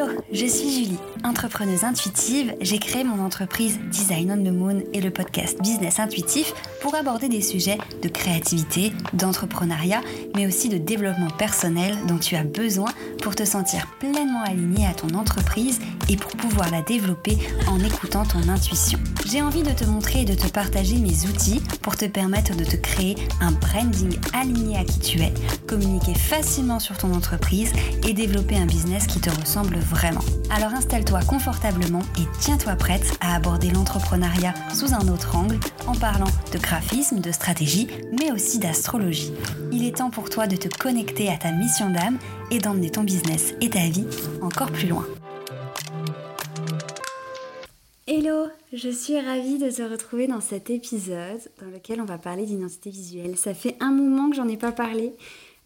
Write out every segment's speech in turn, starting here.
Hello, je suis Julie, entrepreneuse intuitive. J'ai créé mon entreprise Design on the Moon et le podcast Business Intuitif pour aborder des sujets de créativité, d'entrepreneuriat, mais aussi de développement personnel dont tu as besoin pour te sentir pleinement aligné à ton entreprise et pour pouvoir la développer en écoutant ton intuition. J'ai envie de te montrer et de te partager mes outils pour te permettre de te créer un branding aligné à qui tu es, communiquer facilement sur ton entreprise et développer un business qui te ressemble vraiment. Alors installe-toi confortablement et tiens-toi prête à aborder l'entrepreneuriat sous un autre angle en parlant de graphisme, de stratégie, mais aussi d'astrologie. Il est temps pour toi de te connecter à ta mission d'âme et d'emmener ton business et ta vie encore plus loin. Je suis ravie de te retrouver dans cet épisode dans lequel on va parler d'identité visuelle. Ça fait un moment que j'en ai pas parlé.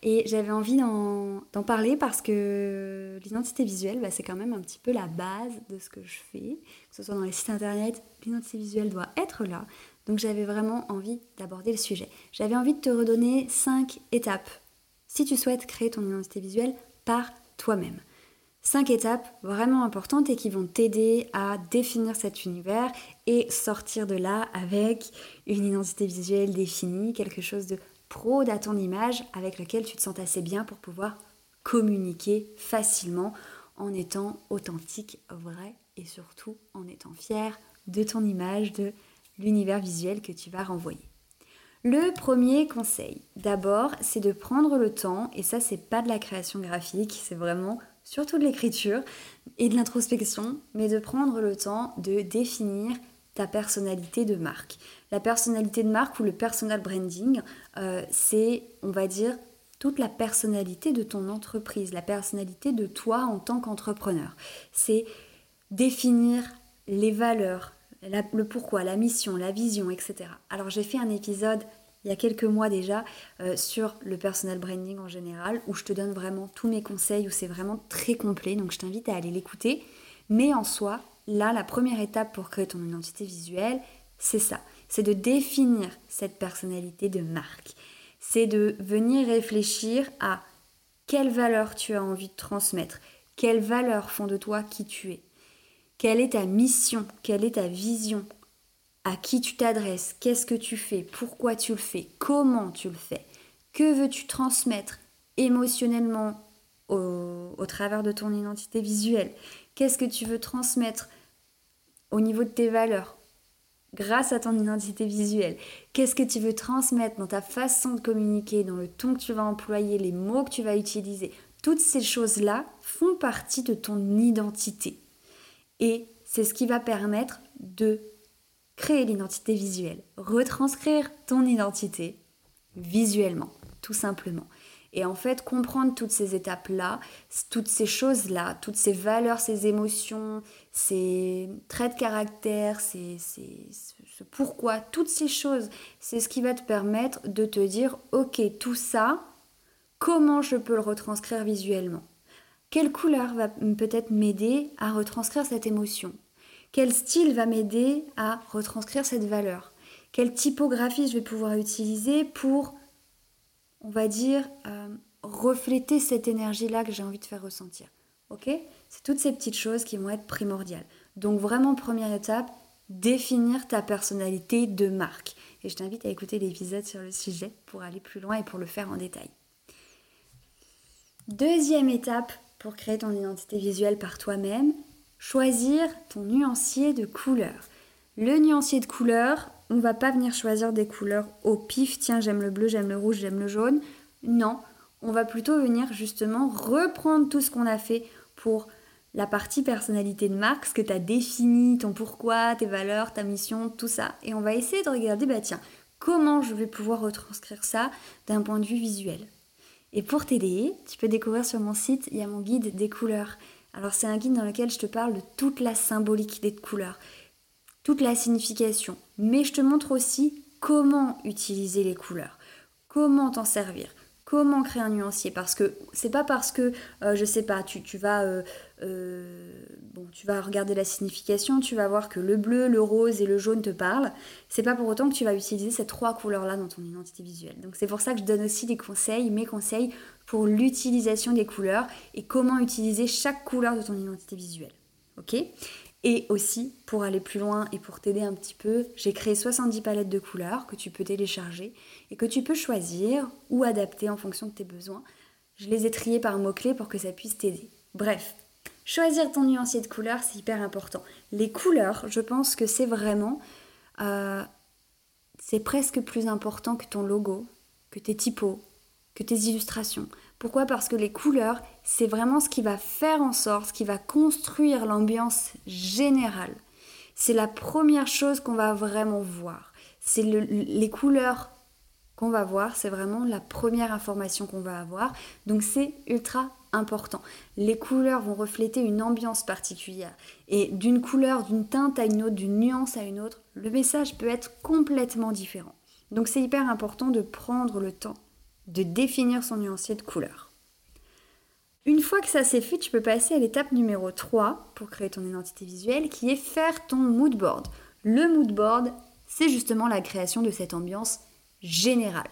Et j'avais envie d'en parler parce que l'identité visuelle, bah, c'est quand même un petit peu la base de ce que je fais. Que ce soit dans les sites internet, l'identité visuelle doit être là. Donc j'avais vraiment envie d'aborder le sujet. J'avais envie de te redonner cinq étapes si tu souhaites créer ton identité visuelle par toi-même. Cinq étapes vraiment importantes et qui vont t'aider à définir cet univers et sortir de là avec une identité visuelle définie, quelque chose de pro à ton image avec lequel tu te sens assez bien pour pouvoir communiquer facilement en étant authentique, vrai et surtout en étant fier de ton image, de l'univers visuel que tu vas renvoyer. Le premier conseil, d'abord, c'est de prendre le temps, et ça, c'est pas de la création graphique, c'est vraiment surtout de l'écriture et de l'introspection, mais de prendre le temps de définir ta personnalité de marque. La personnalité de marque ou le personal branding, euh, c'est, on va dire, toute la personnalité de ton entreprise, la personnalité de toi en tant qu'entrepreneur. C'est définir les valeurs, le pourquoi, la mission, la vision, etc. Alors j'ai fait un épisode il y a quelques mois déjà euh, sur le personal branding en général, où je te donne vraiment tous mes conseils, où c'est vraiment très complet, donc je t'invite à aller l'écouter. Mais en soi, là, la première étape pour créer ton identité visuelle, c'est ça. C'est de définir cette personnalité de marque. C'est de venir réfléchir à quelles valeurs tu as envie de transmettre, quelles valeurs font de toi qui tu es, quelle est ta mission, quelle est ta vision, à qui tu t'adresses, qu'est-ce que tu fais, pourquoi tu le fais, comment tu le fais, que veux-tu transmettre émotionnellement au, travers de ton identité visuelle, Qu'est-ce que tu veux transmettre au niveau de tes valeurs grâce à ton identité visuelle Qu'est-ce que tu veux transmettre dans ta façon de communiquer, dans le ton que tu vas employer, les mots que tu vas utiliser Toutes ces choses-là font partie de ton identité. Et c'est ce qui va permettre de créer l'identité visuelle, retranscrire ton identité visuellement, tout simplement. Et en fait, comprendre toutes ces étapes-là, toutes ces choses-là, toutes ces valeurs, ces émotions, ces traits de caractère, ces, ce pourquoi, toutes ces choses, c'est ce qui va te permettre de te dire, ok, tout ça, comment je peux le retranscrire visuellement? Quelle couleur va peut-être m'aider à retranscrire cette émotion? Quel style va m'aider à retranscrire cette valeur? Quelle typographie je vais pouvoir utiliser pour on va dire, euh, refléter cette énergie-là que j'ai envie de faire ressentir? Ok? C'est toutes ces petites choses qui vont être primordiales. Donc vraiment, première étape, définir ta personnalité de marque. Et je t'invite à écouter l'épisode sur le sujet pour aller plus loin et pour le faire en détail. Deuxième étape pour créer ton identité visuelle par toi-même, choisir ton nuancier de couleurs. Le nuancier de couleurs, on va pas venir choisir des couleurs au pif, tiens j'aime le bleu, j'aime le rouge, j'aime le jaune. Non, on va plutôt venir justement reprendre tout ce qu'on a fait pour la partie personnalité de marque, ce que tu as défini, ton pourquoi, tes valeurs, ta mission, tout ça. Et on va essayer de regarder, bah tiens, comment je vais pouvoir retranscrire ça d'un point de vue visuel. Et pour t'aider, tu peux découvrir sur mon site, il y a mon guide des couleurs. Alors c'est un guide dans lequel je te parle de toute la symbolique des couleurs toute la signification, mais je te montre aussi comment utiliser les couleurs, comment t'en servir, Comment créer un nuancier Parce que c'est pas parce que, euh, je sais pas, tu, vas, euh, euh, tu vas regarder la signification, tu vas voir que le bleu, le rose et le jaune te parlent. C'est pas pour autant que tu vas utiliser ces trois couleurs-là dans ton identité visuelle. Donc c'est pour ça que je donne aussi des conseils, mes conseils pour l'utilisation des couleurs et comment utiliser chaque couleur de ton identité visuelle. Ok? Et aussi, pour aller plus loin et pour t'aider un petit peu, j'ai créé 70 palettes de couleurs que tu peux télécharger et que tu peux choisir ou adapter en fonction de tes besoins. Je les ai triées par mots-clés pour que ça puisse t'aider. Bref, choisir ton nuancier de couleurs, c'est hyper important. Les couleurs, je pense que c'est vraiment... Euh, c'est presque plus important que ton logo, que tes typos, que tes illustrations. Pourquoi? Parce que les couleurs, c'est vraiment ce qui va faire en sorte, ce qui va construire l'ambiance générale. C'est la première chose qu'on va vraiment voir. C'est les couleurs qu'on va voir, c'est vraiment la première information qu'on va avoir. Donc c'est ultra important. Les couleurs vont refléter une ambiance particulière. Et d'une couleur, d'une teinte à une autre, d'une nuance à une autre, le message peut être complètement différent. Donc c'est hyper important de prendre le temps de définir son nuancier de couleur. Une fois que ça c'est fait, tu peux passer à l'étape numéro 3 pour créer ton identité visuelle qui est faire ton mood board. Le mood board, c'est justement la création de cette ambiance générale.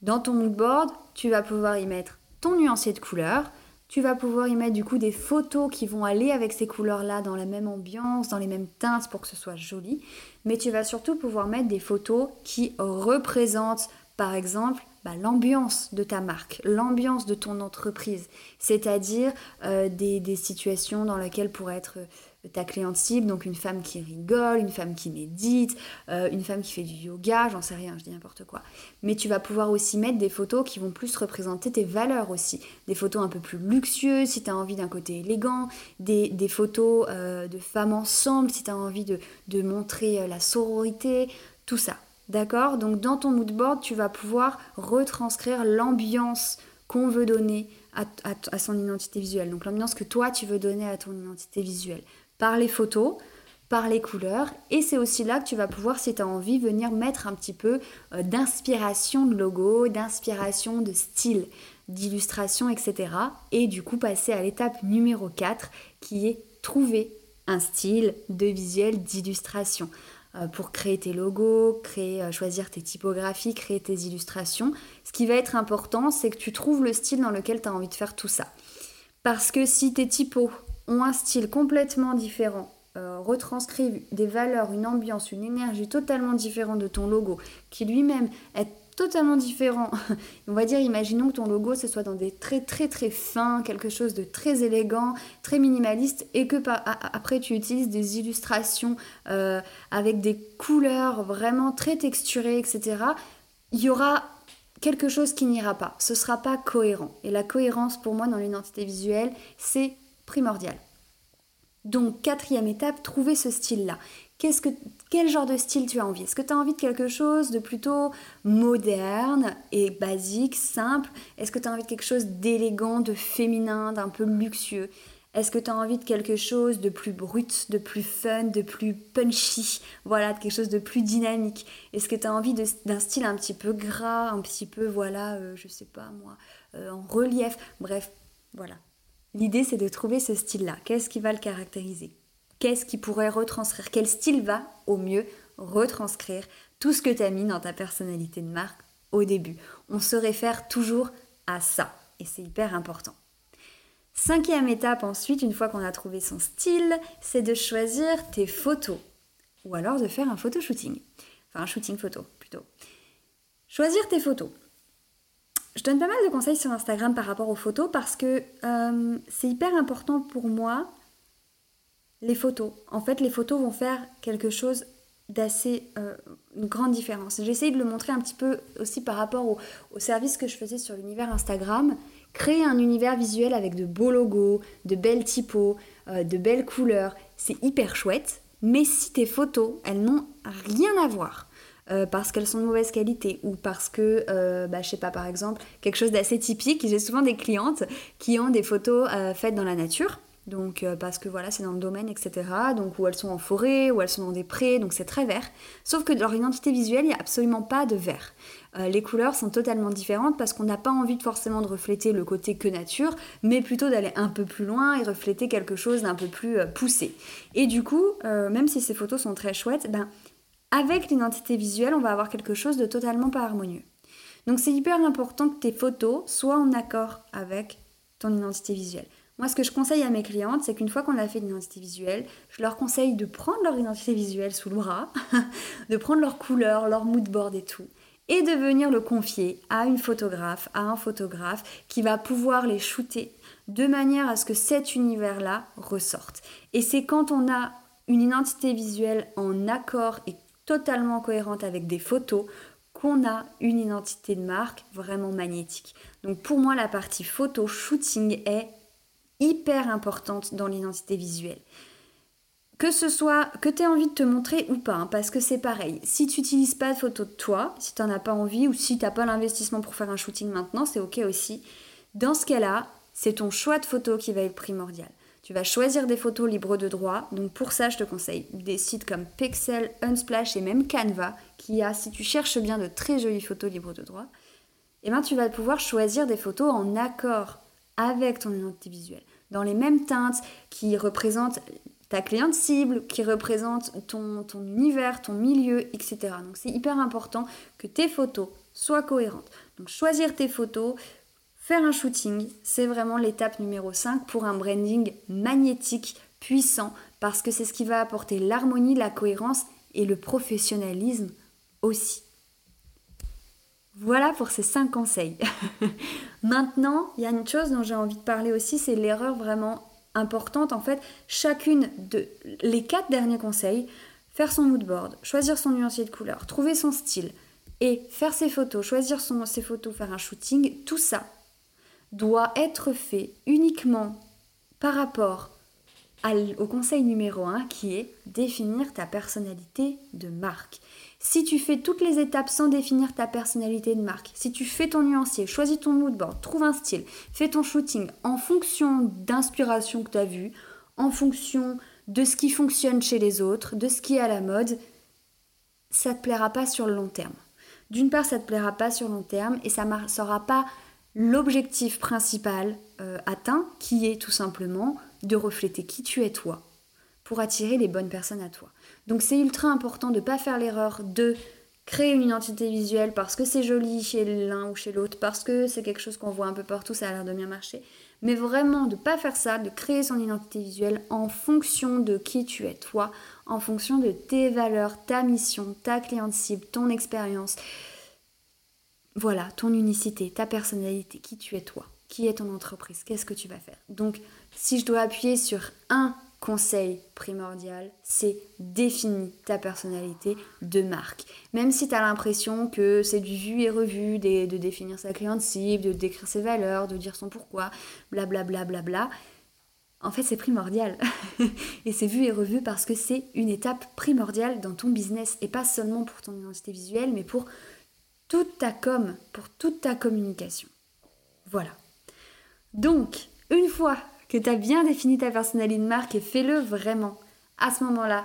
Dans ton mood board, tu vas pouvoir y mettre ton nuancier de couleur, tu vas pouvoir y mettre du coup des photos qui vont aller avec ces couleurs-là dans la même ambiance, dans les mêmes teintes pour que ce soit joli. Mais tu vas surtout pouvoir mettre des photos qui représentent par exemple bah, l'ambiance de ta marque, l'ambiance de ton entreprise, c'est-à-dire euh, des, situations dans lesquelles pourrait être euh, ta cliente cible, donc une femme qui rigole, une femme qui médite, euh, une femme qui fait du yoga, j'en sais rien, je dis n'importe quoi. Mais tu vas pouvoir aussi mettre des photos qui vont plus représenter tes valeurs aussi, des photos un peu plus luxueuses si tu as envie d'un côté élégant, des, photos de femmes ensemble si tu as envie de montrer la sororité, tout ça. D'accord? Donc dans ton mood board, tu vas pouvoir retranscrire l'ambiance qu'on veut donner à, son identité visuelle. Donc l'ambiance que toi, tu veux donner à ton identité visuelle. Par les photos, par les couleurs. Et c'est aussi là que tu vas pouvoir, si tu as envie, venir mettre un petit peu euh, d'inspiration de logo, d'inspiration de style, d'illustration, etc. Et du coup passer à l'étape numéro 4 qui est trouver un style de visuel d'illustration. Euh, pour créer tes logos, créer, euh, choisir tes typographies, créer tes illustrations. Ce qui va être important, c'est que tu trouves le style dans lequel tu as envie de faire tout ça. Parce que si tes typos ont un style complètement différent, euh, retranscrivent des valeurs, une ambiance, une énergie totalement différente de ton logo, qui lui-même est totalement différent. On va dire, imaginons que ton logo, ce soit dans des traits très très fins, quelque chose de très élégant, très minimaliste, et que après tu utilises des illustrations euh, avec des couleurs vraiment très texturées, etc. Il y aura quelque chose qui n'ira pas. Ce sera pas cohérent. Et la cohérence, pour moi, dans l'identité visuelle, c'est primordial. Donc, quatrième étape, trouver ce style-là. Que, quel genre de style tu as envie? Est-ce que tu as envie de quelque chose de plutôt moderne et basique, simple? Est-ce que tu as envie de quelque chose d'élégant, de féminin, d'un peu luxueux? Est-ce que tu as envie de quelque chose de plus brut, de plus fun, de plus punchy? Voilà, de quelque chose de plus dynamique. Est-ce que tu as envie d'un style un petit peu gras, un petit peu, voilà, euh, je sais pas moi, euh, en relief? Bref, voilà. L'idée, c'est de trouver ce style-là. Qu'est-ce qui va le caractériser? Qu'est-ce qui pourrait retranscrire, quel style va au mieux retranscrire tout ce que tu as mis dans ta personnalité de marque au début? On se réfère toujours à ça et c'est hyper important. Cinquième étape ensuite, une fois qu'on a trouvé son style, c'est de choisir tes photos ou alors de faire un photo shooting. Enfin un shooting photo plutôt. Choisir tes photos. Je donne pas mal de conseils sur Instagram par rapport aux photos parce que euh, c'est hyper important pour moi les photos. En fait, les photos vont faire quelque chose d'assez euh, une grande différence. J'ai essayé de le montrer un petit peu aussi par rapport au, service que je faisais sur l'univers Instagram. Créer un univers visuel avec de beaux logos, de belles typos, euh, de belles couleurs, c'est hyper chouette. Mais si tes photos, elles n'ont rien à voir, euh, parce qu'elles sont de mauvaise qualité ou parce que, bah, je sais pas, par exemple, quelque chose d'assez typique. J'ai souvent des clientes qui ont des photos faites dans la nature donc euh, parce que voilà, c'est dans le domaine, etc. Donc où elles sont en forêt, où elles sont dans des prés, donc c'est très vert. Sauf que dans leur identité visuelle, il n'y a absolument pas de vert. Euh, les couleurs sont totalement différentes parce qu'on n'a pas envie de forcément de refléter le côté que nature, mais plutôt d'aller un peu plus loin et refléter quelque chose d'un peu plus euh, poussé. Et du coup, même si ces photos sont très chouettes, ben, avec l'identité visuelle, on va avoir quelque chose de totalement pas harmonieux. Donc c'est hyper important que tes photos soient en accord avec ton identité visuelle. Moi, ce que je conseille à mes clientes, c'est qu'une fois qu'on a fait une identité visuelle, je leur conseille de prendre leur identité visuelle sous le bras, de prendre leur couleur, leur mood board et tout, et de venir le confier à une photographe, à un photographe qui va pouvoir les shooter de manière à ce que cet univers-là ressorte. Et c'est quand on a une identité visuelle en accord et totalement cohérente avec des photos qu'on a une identité de marque vraiment magnétique. Donc pour moi, la partie photo shooting est hyper importante dans l'identité visuelle. Que ce soit que tu aies envie de te montrer ou pas, hein, parce que c'est pareil. Si tu n'utilises pas de photos de toi, si tu n'en as pas envie ou si tu n'as pas l'investissement pour faire un shooting maintenant, c'est ok aussi. Dans ce cas-là, c'est ton choix de photo qui va être primordial. Tu vas choisir des photos libres de droit. Donc pour ça, je te conseille des sites comme Pixel, Unsplash et même Canva, qui a, si tu cherches bien, de très jolies photos libres de droit. Et eh bien tu vas pouvoir choisir des photos en accord avec ton identité visuelle, dans les mêmes teintes qui représentent ta cliente cible, qui représentent ton, ton univers, ton milieu, etc. Donc c'est hyper important que tes photos soient cohérentes. Donc choisir tes photos, faire un shooting, c'est vraiment l'étape numéro 5 pour un branding magnétique, puissant, parce que c'est ce qui va apporter l'harmonie, la cohérence et le professionnalisme aussi. Voilà pour ces 5 conseils. Maintenant, il y a une chose dont j'ai envie de parler aussi, c'est l'erreur vraiment importante. En fait, chacune de les quatre derniers conseils, faire son mood board, choisir son nuancier de couleur, trouver son style et faire ses photos, choisir ses photos, faire un shooting, tout ça doit être fait uniquement par rapport au conseil numéro 1 qui est définir ta personnalité de marque. Si tu fais toutes les étapes sans définir ta personnalité de marque, si tu fais ton nuancier, choisis ton moodboard, trouve un style, fais ton shooting en fonction d'inspiration que tu as vu, en fonction de ce qui fonctionne chez les autres, de ce qui est à la mode, ça ne te plaira pas sur le long terme. D'une part, ça ne te plaira pas sur le long terme et ça ne sera pas l'objectif principal euh, atteint qui est tout simplement de refléter qui tu es toi pour attirer les bonnes personnes à toi. Donc c'est ultra important de ne pas faire l'erreur de créer une identité visuelle parce que c'est joli chez l'un ou chez l'autre, parce que c'est quelque chose qu'on voit un peu partout, ça a l'air de bien marcher. Mais vraiment de ne pas faire ça, de créer son identité visuelle en fonction de qui tu es toi, en fonction de tes valeurs, ta mission, ta cliente cible, ton expérience. Voilà, ton unicité, ta personnalité, qui tu es toi, qui est ton entreprise, qu'est-ce que tu vas faire. Donc si je dois appuyer sur un conseil primordial, c'est définir ta personnalité de marque. Même si tu as l'impression que c'est du vu et revu, de, de, définir sa cliente cible, de décrire ses valeurs, de dire son pourquoi, blablabla, bla, bla, bla, en fait c'est primordial. et c'est vu et revu parce que c'est une étape primordiale dans ton business et pas seulement pour ton identité visuelle, mais pour toute ta com, pour toute ta communication. Voilà. Donc, une fois que tu as bien défini ta personnalité de marque et fais-le vraiment. À ce moment-là,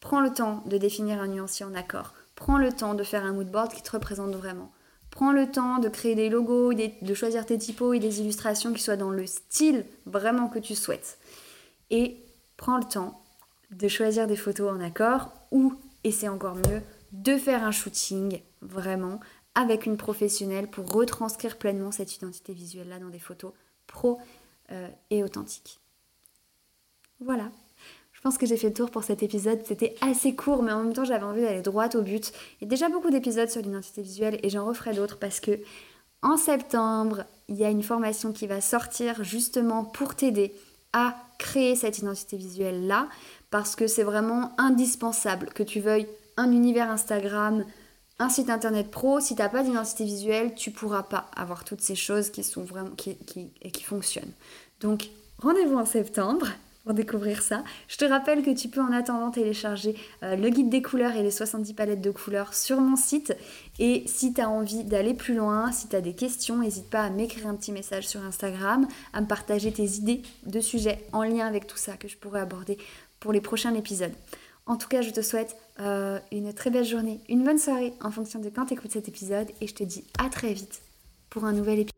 prends le temps de définir un nuancier en accord. Prends le temps de faire un mood board qui te représente vraiment. Prends le temps de créer des logos, de choisir tes typos et des illustrations qui soient dans le style vraiment que tu souhaites. Et prends le temps de choisir des photos en accord ou, et c'est encore mieux, de faire un shooting vraiment avec une professionnelle pour retranscrire pleinement cette identité visuelle-là dans des photos pro euh, et authentique. Voilà. Je pense que j'ai fait le tour pour cet épisode. C'était assez court, mais en même temps, j'avais envie d'aller droit au but. Il y a déjà beaucoup d'épisodes sur l'identité visuelle et j'en referai d'autres parce que en septembre, il y a une formation qui va sortir justement pour t'aider à créer cette identité visuelle là parce que c'est vraiment indispensable que tu veuilles un univers Instagram, un site internet pro, si tu n'as pas d'identité visuelle, tu pourras pas avoir toutes ces choses qui sont vraiment qui fonctionnent. Donc rendez-vous en septembre pour découvrir ça. Je te rappelle que tu peux en attendant télécharger euh, le guide des couleurs et les 70 palettes de couleurs sur mon site. Et si tu as envie d'aller plus loin, si tu as des questions, n'hésite pas à m'écrire un petit message sur Instagram, à me partager tes idées de sujets en lien avec tout ça que je pourrais aborder pour les prochains épisodes. En tout cas, je te souhaite euh, une très belle journée, une bonne soirée en fonction de quand tu écoutes cet épisode et je te dis à très vite pour un nouvel épisode.